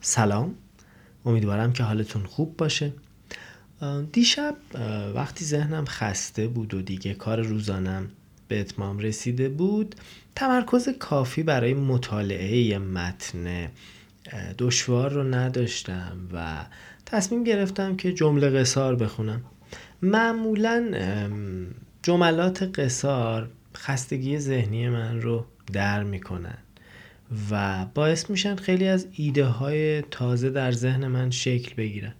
سلام. امیدوارم که حالتون خوب باشه. دیشب وقتی ذهنم خسته بود و دیگه کار روزانم به اتمام رسیده بود تمرکز کافی برای مطالعه متن دشوار رو نداشتم و تصمیم گرفتم که جمله قصار بخونم. معمولا جملات قصار خستگی ذهنی من رو در می‌کنن. و باعث میشن خیلی از ایده های تازه در ذهن من شکل بگیرن.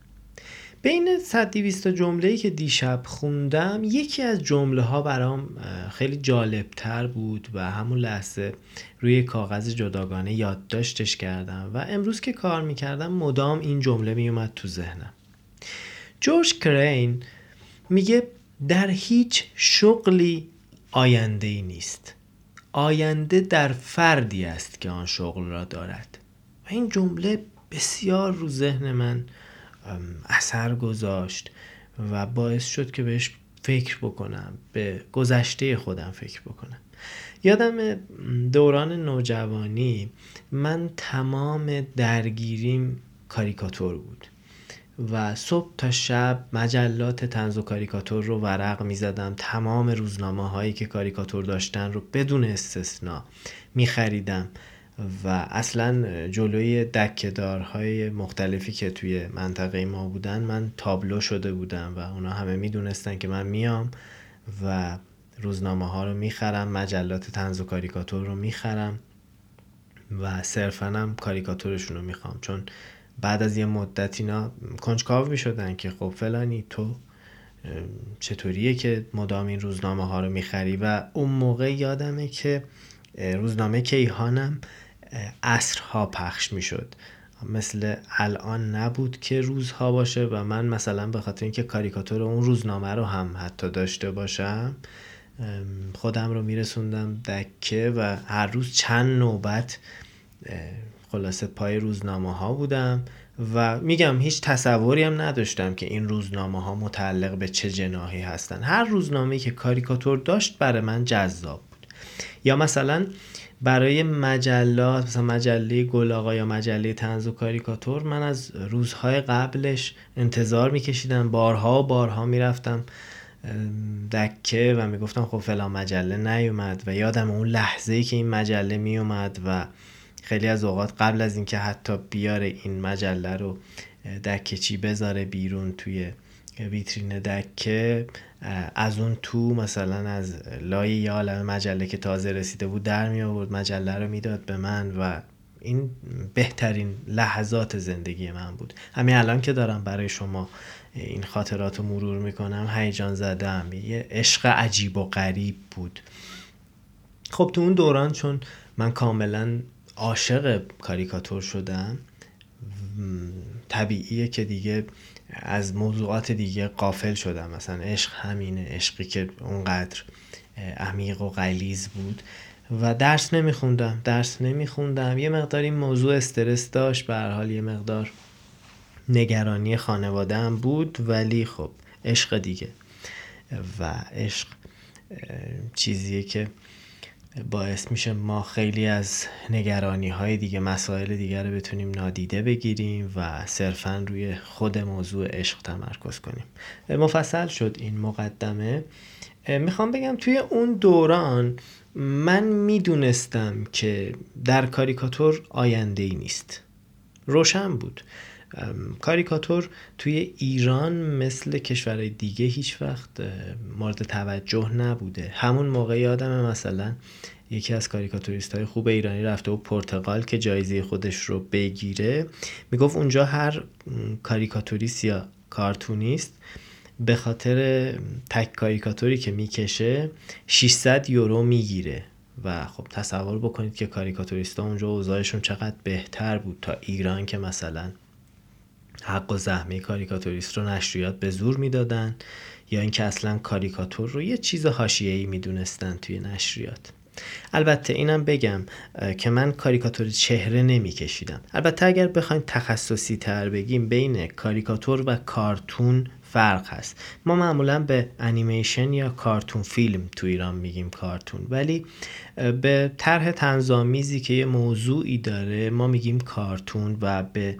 بین 100 200 جمله که دیشب خوندم یکی از جمله ها برام خیلی جالب تر بود و همون لحظه روی کاغذ جداگانه یادداشتش کردم و امروز که کار می‌کردم مدام این جمله میومد تو ذهنم. جورج کرین میگه در هیچ شغلی آینده ای نیست. آینده در فردی است که آن شغل را دارد. و این جمله بسیار رو ذهن من اثر گذاشت و باعث شد که بهش فکر بکنم به گذشته خودم فکر بکنم. یادم دوران نوجوانی من تمام درگیریم کاریکاتور بود. و صبح تا شب مجلات تنز و کاریکاتور رو ورق می زدم تمام روزنامه هایی که کاریکاتور داشتن رو بدون استثنا می خریدم و اصلا جلوی دکهدارهای مختلفی که توی منطقه ما بودن من تابلو شده بودم و اونا همه می‌دونستن که من میام و روزنامه ها رو می‌خرم مجلات تنز و کاریکاتور رو می‌خرم و صرفا هم کاریکاتورشون رو می‌خوام. چون بعد از یه مدت اینا کنجکاو می‌شدن که خب فلانی تو چطوریه که مدام این روزنامه ها رو می‌خری؟ و اون موقع یادمه که روزنامه کیهانم اصرها پخش می‌شد. مثل الان نبود که روزها باشه و من مثلا به خاطر اینکه کاریکاتور اون روزنامه رو هم حتی داشته باشم خودم رو میرسوندم دکه و هر روز چند نوبت خلاصه پای روزنامه ها بودم و میگم هیچ تصوری هم نداشتم که این روزنامه ها متعلق به چه جناحی هستن. هر روزنامه که کاریکاتور داشت برای من جذاب بود. یا مثلا برای مجلات مثلا مجله گل یا مجله تنز و کاریکاتور من از روزهای قبلش انتظار میکشیدم. بارها و بارها می‌رفتم دکه و می‌گفتم خب فلان مجله نیومد و یادم اون لحظه ای که این مجله میومد و خیلی از اوقات قبل از اینکه حتی بیاره این مجله رو دکه چی بذاره بیرون توی ویترین دکه از اون تو مثلا از لای یا عالم مجله که تازه رسیده بود در می آورد مجله رو می‌داد به من و این بهترین لحظات زندگی من بود. همین الان که دارم برای شما این خاطرات رو مرور می‌کنم هیجان زدم. یه عشق عجیب و غریب بود. خب تو اون دوران چون من کاملا عاشق کاریکاتور شدم. طبیعیه که دیگه از موضوعات دیگه قافل شدم. مثلا عشق همینه عشقی که اونقدر عمیق و غلیز بود. و درس نمیخوندم درس نمیخوندم. یه مقدار این موضوع استرس داشت. به حال یه مقدار نگرانی خانواده هم بود. ولی خب عشق دیگه. و عشق چیزیه که باعث میشه ما خیلی از نگرانی های دیگه مسائل دیگر رو بتونیم نادیده بگیریم و صرفا روی خود موضوع عشق تمرکز کنیم. مفصل شد این مقدمه. می‌خوام بگم توی اون دوران من می‌دونستم که در کاریکاتور آینده ای نیست. روشن بود. کاریکاتور توی ایران مثل کشورهای دیگه هیچ وقت مورد توجه نبوده. همون موقع یادم مثلا یکی از کاریکاتوریست های خوب ایرانی رفته و پرتغال که جایزه خودش رو بگیره. می‌گفت اونجا هر کاریکاتوریست یا کارتونیست به خاطر تک کاریکاتوری که می‌کشه 600 یورو می‌گیره. و خب تصور بکنید که کاریکاتوریست ها اونجا اوضاعشون چقدر بهتر بود تا ایران که مثلا حق و زحمه کاریکاتوریست رو نشریات به زور می‌دادن یا اینکه اصلا کاریکاتور رو یه چیز حاشیه‌ای می‌دونستن توی نشریات. البته اینم بگم که من کاریکاتور چهره نمیکشیدم. البته اگر بخوایم تخصصی تر بگیم بین کاریکاتور و کارتون فرق هست. ما معمولا به انیمیشن یا کارتون فیلم تو ایران میگیم کارتون. ولی به طرح تنظامیزی که یه موضوعی داره ما میگیم کارتون و به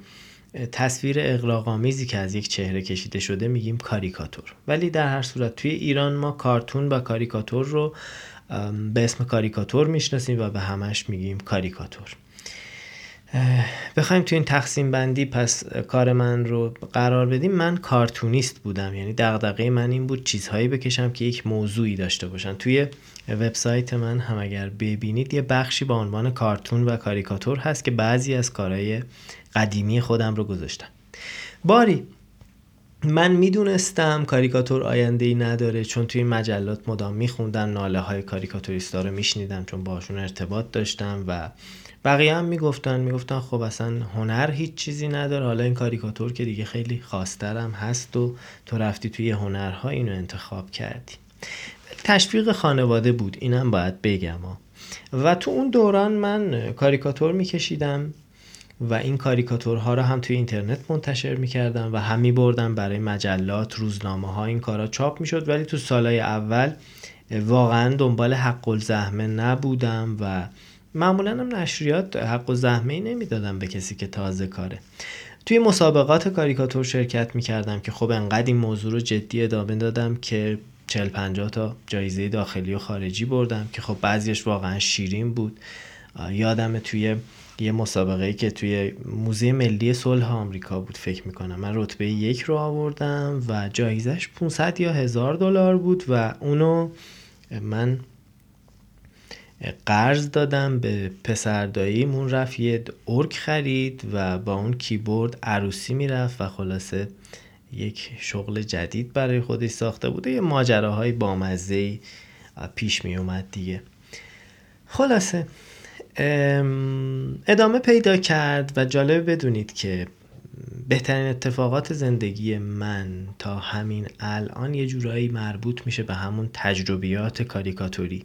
تصویر اقراقامیزی که از یک چهره کشیده شده میگیم کاریکاتور. ولی در هر صورت توی ایران ما کارتون و کاریکاتور رو به اسم کاریکاتور می‌شناسیم و به همش میگیم کاریکاتور. بخوایم تو این تقسیم بندی پس کار من رو قرار بدیم. من کارتونیست بودم. یعنی دغدغه من این بود چیزهایی بکشم که یک موضوعی داشته باشن. توی وبسایت من هم اگر ببینید یه بخشی با عنوان کارتون و کاریکاتور هست که بعضی از کارهای قدیمی خودم رو گذاشتم. باری من می‌دونستم کاریکاتور آینده ای نداره چون توی مجلات مدام میخوندم ناله های کاریکاتوریستا رو میشنیدم چون باشون ارتباط داشتم و بقیه هم می‌گفتن می‌گفتن خب اصلا هنر هیچ چیزی نداره. حالا این کاریکاتور که دیگه خیلی خواسترم هست و تو رفتی توی هنرها اینو انتخاب کردی. تشویق خانواده بود اینم باید بگم و تو اون دوران من کاریکاتور میکشیدم. و این کاریکاتورها رو هم توی اینترنت منتشر می‌کردم و هم بردم برای مجلات روزنامه ها این کارا چاپ می‌شد. ولی تو سالهای اول واقعا دنبال حق الزحمه نبودم و معمولا هم نشریات حق و زحمه ای نمی‌دادم به کسی که تازه کاره. توی مسابقات کاریکاتور شرکت می‌کردم که خب انقدر این موضوع رو جدی ادامه دادم که 40 50 تا جایزه داخلی و خارجی بردم که خب بعضیش واقعا شیرین بود. یادم توی یه مسابقه که توی موزه ملی صلح آمریکا بود فکر می‌کنم. من رتبه یک رو آوردم و جایزش 500 یا هزار دلار بود و اونو من قرض دادم به پسر داییمون رفت یه ارک خرید و با اون کیبورد عروسی می‌رفت و خلاصه یک شغل جدید برای خودش ساخته بوده یه ماجراهای بامزه پیش می اومد دیگه. خلاصه ادامه پیدا کرد و جالب بدونید که بهترین اتفاقات زندگی من تا همین الان یه جورایی مربوط میشه به همون تجربیات کاریکاتوری.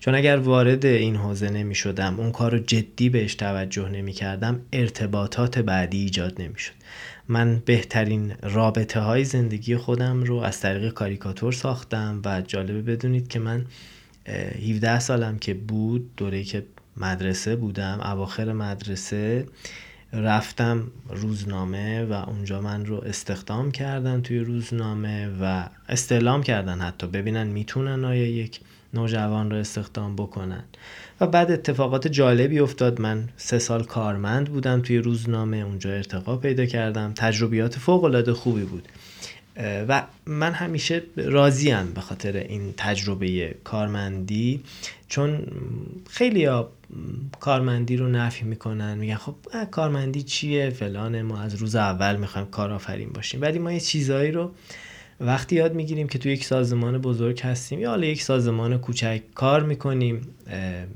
چون اگر وارد این حوزه نمی شدم اون کار رو جدی بهش توجه نمی کردم ارتباطات بعدی ایجاد نمی شد من بهترین رابطه های زندگی خودم رو از طریق کاریکاتور ساختم و جالبه بدونید که من 17 سالم که بود دوره که مدرسه بودم اواخر مدرسه رفتم روزنامه و اونجا من رو استخدام کردن توی روزنامه و استعلام کردن حتی ببینن می‌تونن آیا یک نوجوان رو استخدام بکنن. و بعد اتفاقات جالبی افتاد. من سه سال کارمند بودم توی روزنامه اونجا ارتقا پیدا کردم. تجربیات فوق العاده خوبی بود. و من همیشه راضیم به خاطر این تجربه کارمندی چون خیلی ها کارمندی رو نفی می‌کنن میگن خب کارمندی چیه؟ فلان ما از روز اول می‌خوایم کارآفرین باشیم. ولی ما یه چیزهایی رو وقتی یاد می‌گیریم که تو یک سازمان بزرگ هستیم یا حالا یک سازمان کوچک کار می‌کنیم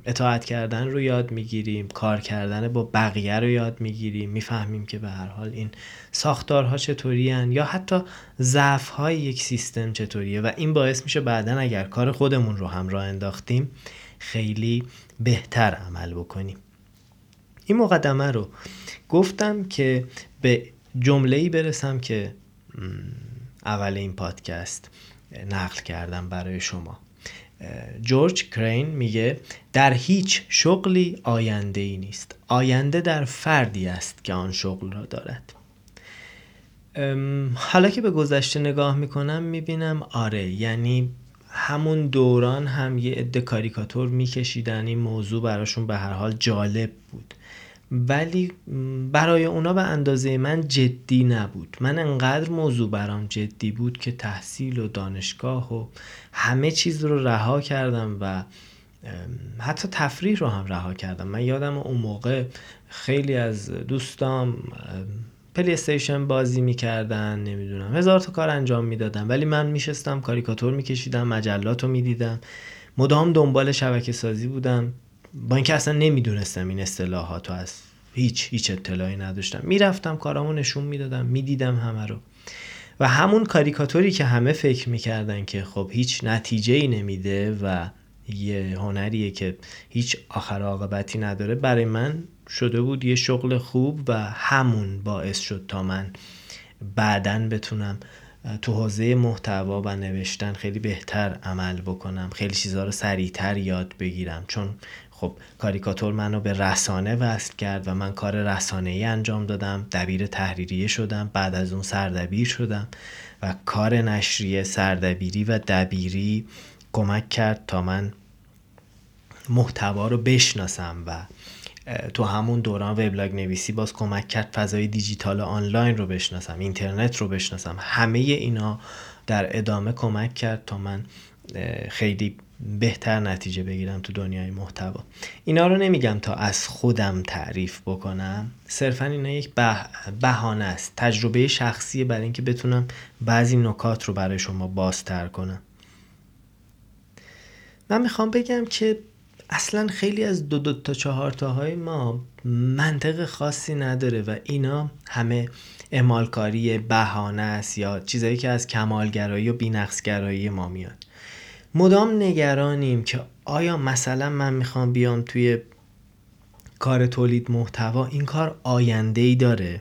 اطاعت کردن رو یاد می‌گیریم کار کردن با بقیه رو یاد می‌گیریم می‌فهمیم که به هر حال این ساختارها چطوری هن یا حتی ضعف های یک سیستم چطوریه و این باعث میشه بعدا اگر کار خودمون رو هم راه انداختیم خیلی بهتر عمل بکنیم. این مقدمه رو گفتم که به جمله برسم که اول این پادکست نقل کردم برای شما. جورج کرین میگه در هیچ شغلی آینده ای نیست. آینده در فردی است که آن شغل را دارد. حالا که به گذشته نگاه می‌کنم می‌بینم آره یعنی همون دوران هم یه عده کاریکاتور میکشیدن. این موضوع براشون به هر حال جالب بود. ولی برای اونا به اندازه من جدی نبود. من انقدر موضوع برام جدی بود که تحصیل و دانشگاه و همه چیز رو رها کردم و حتی تفریح رو هم رها کردم. من یادم اون موقع خیلی از دوستام پلی استیشن بازی می‌کردن نمی‌دونم هزار تا کار انجام می‌دادم ولی من میشستم کاریکاتور میکشیدم مجلات رو می‌دیدم. مدام دنبال شبکه سازی بودم. با اینکه اصلا نمی‌دونستم این اصطلاحات رو از هیچ هیچ اطلاعی نداشتم. می‌رفتم کارامو نشون می‌دادم می‌دیدم همه رو. و همون کاریکاتوری که همه فکر می‌کردن که خب هیچ نتیجه ای نمیده و یه هنریه که هیچ آخر عاقبتی نداره برای من شده بود یه شغل خوب و همون باعث شد تا من بعدا بتونم تو حوزه محتوا و نوشتن خیلی بهتر عمل بکنم خیلی چیزها رو سریعتر یاد بگیرم. چون خب کاریکاتور منو به رسانه وصل کرد و من کار رسانه ای انجام دادم دبیر تحریریه شدم بعد از اون سردبیر شدم و کار نشریه سردبیری و دبیری کمک کرد تا من محتوا رو بشناسم و تو همون دوران وبلاگ نویسی باز کمک کرد فضای دیجیتال آنلاین رو بشناسم اینترنت رو بشناسم. همه اینا در ادامه کمک کرد تا من خیلی بهتر نتیجه بگیرم تو دنیای محتوا. اینا رو نمیگم تا از خودم تعریف بکنم. صرفا اینا یک بهانه است. تجربه شخصی برای اینکه بتونم بعضی نکات رو برای شما بازتر کنم. من می‌خوام بگم که اصلا خیلی از دو دو تا چهار تاهای ما منطق خاصی نداره و اینا همه اعمالکاری بهانه است یا چیزایی که از کمالگرایی و بینقصگرایی ما میاد. مدام نگرانیم که آیا مثلا من می‌خوام بیام توی کار تولید محتوا این کار آینده ای داره؟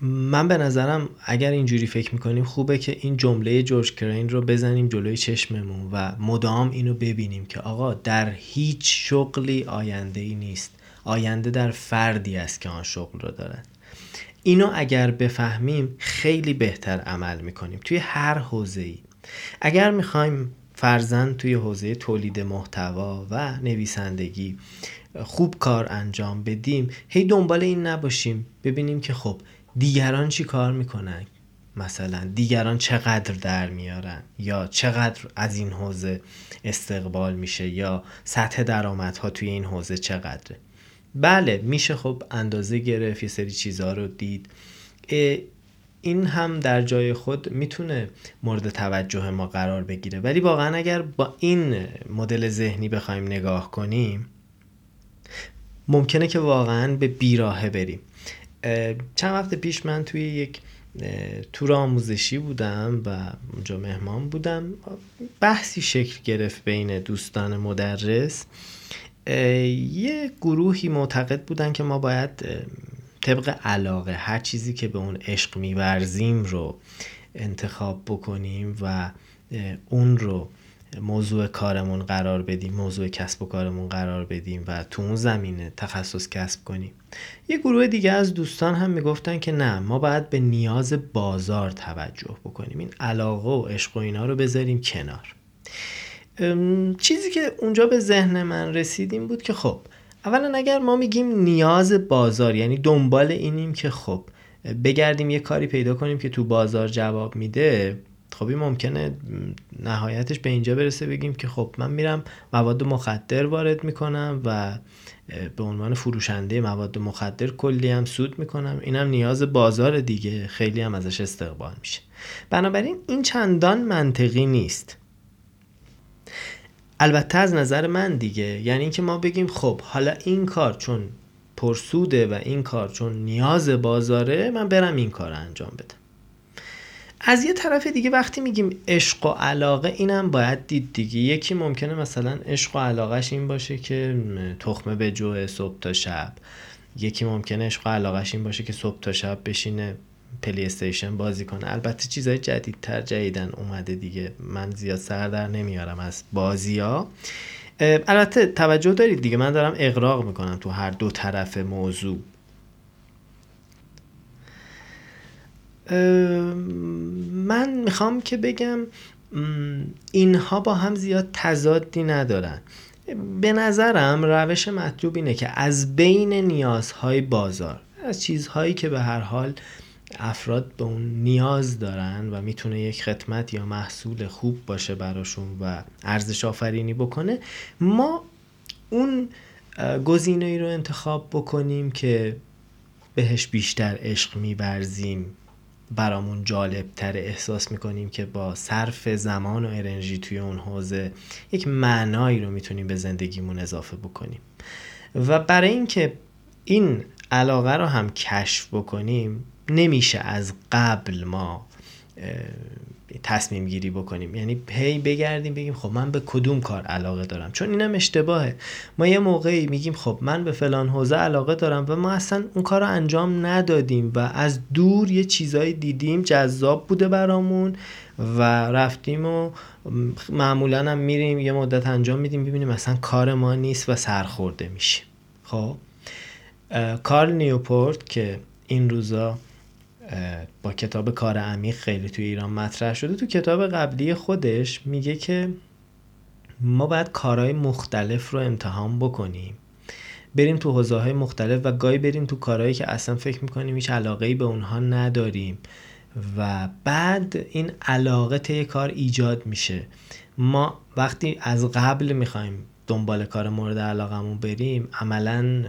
من به نظرم اگر اینجوری فکر می‌کنیم خوبه که این جمله جورج کرین رو بزنیم جلوی چشممون و مدام اینو ببینیم که آقا در هیچ شغلی آینده ای نیست. آینده در فردی است که آن شغل رو دارد اینو اگر بفهمیم خیلی بهتر عمل می‌کنیم. توی هر حوزه ای اگر می‌خوایم فرزن توی حوزه تولید محتوا و نویسندگی خوب کار انجام بدیم هی دنبال این نباشیم. ببینیم که خب دیگران چی کار می‌کنن؟ مثلا دیگران چقدر در میارن؟ یا چقدر از این حوزه استقبال میشه؟ یا سطح درآمدها توی این حوزه چقدره؟ بله میشه خب اندازه گرفت یه سری چیزها رو دید. این هم در جای خود می‌تونه مورد توجه ما قرار بگیره. ولی واقعا اگر با این مدل ذهنی بخوایم نگاه کنیم ممکنه که واقعا به بیراهه بریم. چند وقت پیش من توی یک تور آموزشی بودم و اونجا مهمان بودم. بحثی شکل گرفت بین دوستان مدرس. یه گروهی معتقد بودن که ما باید طبق علاقه هر چیزی که به اون عشق میورزیم رو انتخاب بکنیم و اون رو موضوع کارمون قرار بدیم موضوع کسب و کارمون قرار بدیم و تو اون زمینه تخصص کسب کنیم. یه گروه دیگه از دوستان هم می‌گفتن که نه ما باید به نیاز بازار توجه بکنیم. این علاقه و عشق و اینا رو بذاریم کنار. چیزی که اونجا به ذهن من رسیدیم بود که خب اولا اگر ما میگیم نیاز بازار یعنی دنبال اینیم که خب بگردیم یه کاری پیدا کنیم که تو بازار جواب میده خب این ممکنه نهایتش به اینجا برسه بگیم که خب من میرم مواد مخدر وارد می‌کنم و به عنوان فروشنده مواد مخدر کلی هم سود می‌کنم. اینم نیاز بازار دیگه خیلی هم ازش استقبال میشه. بنابراین این چندان منطقی نیست. البته از نظر من دیگه یعنی اینکه ما بگیم خب حالا این کار چون پرسوده و این کار چون نیاز بازاره من برم این کار انجام بدم. از یه طرف دیگه وقتی میگیم عشق و علاقه اینم باید دید دیگه. یکی ممکنه مثلا عشق و علاقهش این باشه که تخمه به جو صبح تا شب. یکی ممکنه عشق و علاقهش این باشه که صبح تا شب بشینه. پلی استیشن بازی کنه. البته چیزای جدیدتر جدیدن اومده دیگه. من زیاد سر در نمیارم از بازی ها البته توجه دارید دیگه. من دارم اقراق می‌کنم تو هر دو طرف موضوع. من می‌خوام که بگم اینها با هم زیاد تضادی ندارن. به نظرم روش مطلوب اینه که از بین نیازهای بازار از چیزهایی که به هر حال افراد به اون نیاز دارن و می‌تونه یک خدمت یا محصول خوب باشه براشون و ارزش آفرینی بکنه ما اون گزینه ای رو انتخاب بکنیم که بهش بیشتر عشق میبرزیم برامون جالب تر احساس می‌کنیم که با صرف زمان و انرژی توی اون حوزه یک معنایی رو می‌تونیم به زندگیمون اضافه بکنیم. و برای اینکه این علاقه رو هم کشف بکنیم نمیشه از قبل ما تصمیم گیری بکنیم. یعنی هی بگردیم بگیم خب من به کدوم کار علاقه دارم؟ چون اینم اشتباهه. ما یه موقعی میگیم خب من به فلان حوزه علاقه دارم و ما اصلا اون کار رو انجام ندادیم و از دور یه چیزایی دیدیم جذاب بوده برامون و رفتیم و معمولا هم میریم یه مدت انجام میدیم ببینیم مثلا کار ما نیست و سرخورده میشیم خب کارل نیوپورت که این روزا با کتاب کار عمیق خیلی توی ایران مطرح شده. تو کتاب قبلی خودش میگه که ما باید کارهای مختلف رو امتحان بکنیم. بریم تو حوزه های مختلف و گاهی بریم تو کارهایی که اصلا فکر می‌کنیم هیچ علاقه به اونها نداریم. و بعد این علاقه طی کار ایجاد میشه. ما وقتی از قبل می‌خوایم دنبال کار مورد علاقمون بریم عملا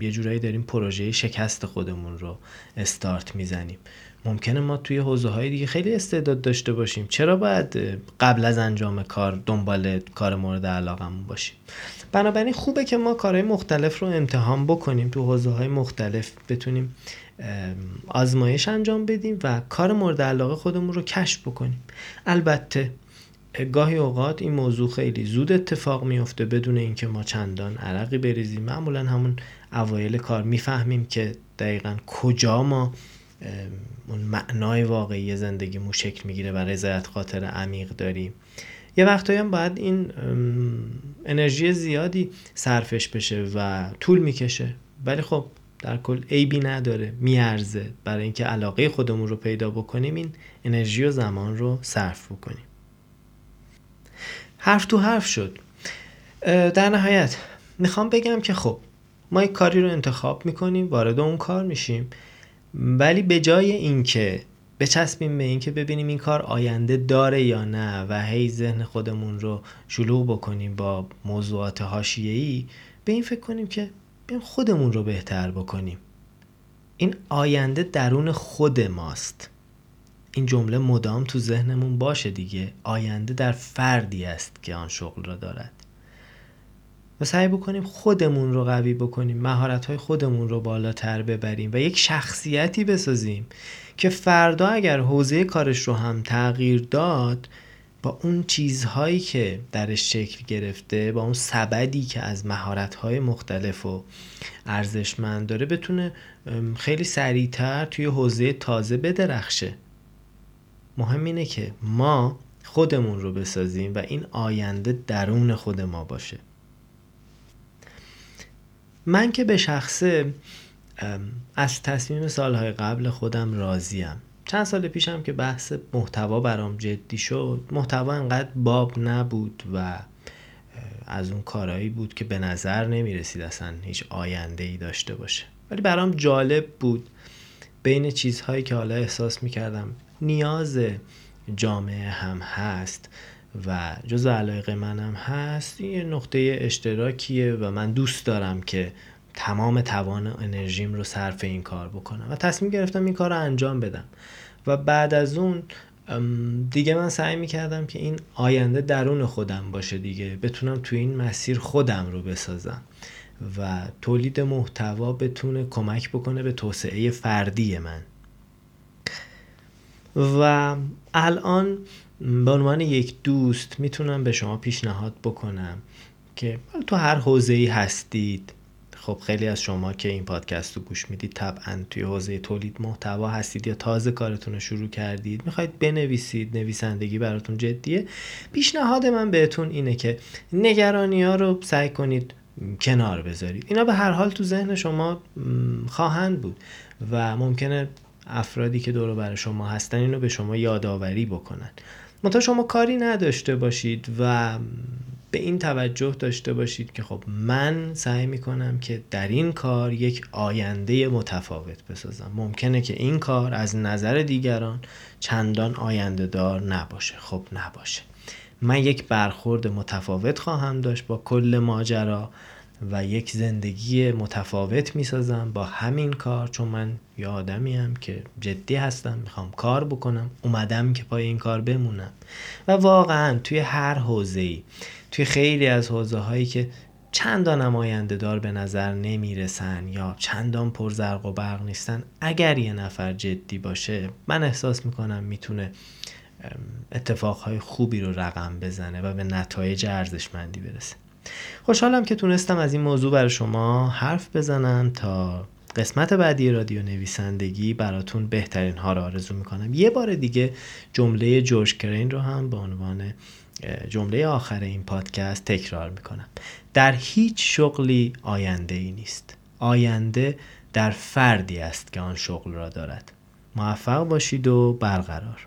یه جورایی داریم پروژه شکست خودمون رو استارت می‌زنیم. ممکنه ما توی حوزه های دیگه خیلی استعداد داشته باشیم. چرا باید قبل از انجام کار دنبال کار مورد علاقمون باشیم؟ بنابراین خوبه که ما کارهای مختلف رو امتحان بکنیم تو حوزه های مختلف بتونیم آزمایش انجام بدیم و کار مورد علاقه خودمون رو کشف بکنیم. البته گاهی اوقات این موضوع خیلی زود اتفاق میفته بدون اینکه ما چندان عرقی بریزیم. معمولا همون اوایل کار می‌فهمیم که دقیقا کجا ما اون معنای واقعی زندگیمون شکل می‌گیره و رضایت خاطر عمیق داریم. یه وقتایی هم باید این انرژی زیادی صرفش بشه و طول می‌کشه. ولی خب در کل عیبی نداره میارزه. برای اینکه علاقه خودمون رو پیدا بکنیم این انرژی و زمان رو صرف بکنیم. حرف تو حرف شد. در نهایت می‌خوام بگم که خب ما یک کاری رو انتخاب می‌کنیم وارد اون کار میشیم. ولی به جای اینکه بچسبیم به اینکه ببینیم این کار آینده داره یا نه و هی ذهن خودمون رو شلوغ بکنیم با موضوعات حاشیه‌ای به این فکر کنیم که بیایم خودمون رو بهتر بکنیم. این آینده درون خود ماست. این جمله مدام تو ذهنمون باشه دیگه. آینده در فردی است که آن شغل را دارد. و سعی بکنیم خودمون رو قوی بکنیم مهارت های خودمون رو بالاتر ببریم و یک شخصیتی بسازیم که فردا اگر حوزه کارش رو هم تغییر داد با اون چیزهایی که درش شکل گرفته با اون سبدی که از مهارت‌های مختلف و ارزشمند داره بتونه خیلی سریعتر توی حوزه تازه بدرخشه. مهم اینه که ما خودمون رو بسازیم و این آینده درون خود ما باشه. من که به شخصه از تصمیم سالهای قبل خودم راضیم. چند سال پیشم که بحث محتوا برام جدی شد محتوا انقدر باب نبود و از اون کارهایی بود که به نظر نمی رسید اصلا هیچ آینده ای داشته باشه. ولی برام جالب بود بین چیزهایی که حالا احساس می کردم نیاز جامعه هم هست و جز علاقه منم هست یه نقطه اشتراکیه و من دوست دارم که تمام توان انرژیم رو صرف این کار بکنم و تصمیم گرفتم این کار رو انجام بدم. و بعد از اون دیگه من سعی می‌کردم که این آینده درون خودم باشه دیگه بتونم تو این مسیر خودم رو بسازم و تولید محتوا بتونه کمک بکنه به توسعه فردی من. و الان به عنوان یک دوست می‌تونم به شما پیشنهاد بکنم که تو هر حوزه ای هستید. خب خیلی از شما که این پادکست رو گوش می‌دید طبعا توی حوزه تولید محتوا هستید یا تازه کارتون رو شروع کردید می‌خواید بنویسید نویسندگی براتون جدیه. پیشنهاد من بهتون اینه که نگرانی ها رو سعی کنید کنار بذارید. اینا به هر حال تو ذهن شما خواهند بود و ممکنه افرادی که دور بر شما هستن اینو به شما یادآوری بکنن. منتها شما کاری نداشته باشید و به این توجه داشته باشید که خب من سعی می‌کنم که در این کار یک آینده متفاوت بسازم. ممکنه که این کار از نظر دیگران چندان آینده دار نباشه. خب نباشه. من یک برخورد متفاوت خواهم داشت با کل ماجرا. و یک زندگی متفاوت می‌سازم با همین کار چون من یه آدمی هم که جدی هستم می‌خوام کار بکنم اومدم که پای این کار بمونم. و واقعا توی هر حوزه ای توی خیلی از حوزه هایی که چندان نماینده دار به نظر نمی‌رسن یا چندان پرزرق و برق نیستن اگر یه نفر جدی باشه من احساس می‌کنم می‌تونه اتفاقهای خوبی رو رقم بزنه و به نتایج ارزشمندی برسه. خوشحالم که تونستم از این موضوع برای شما حرف بزنم تا قسمت بعدی رادیو نویسندگی براتون بهترین ها رو آرزو می‌کنم. یه بار دیگه جمله جورج کرین رو هم به عنوان جمله آخر این پادکست تکرار می‌کنم. در هیچ شغلی آینده ای نیست. آینده در فردی است که آن شغل را دارد. موفق باشید و برقرار.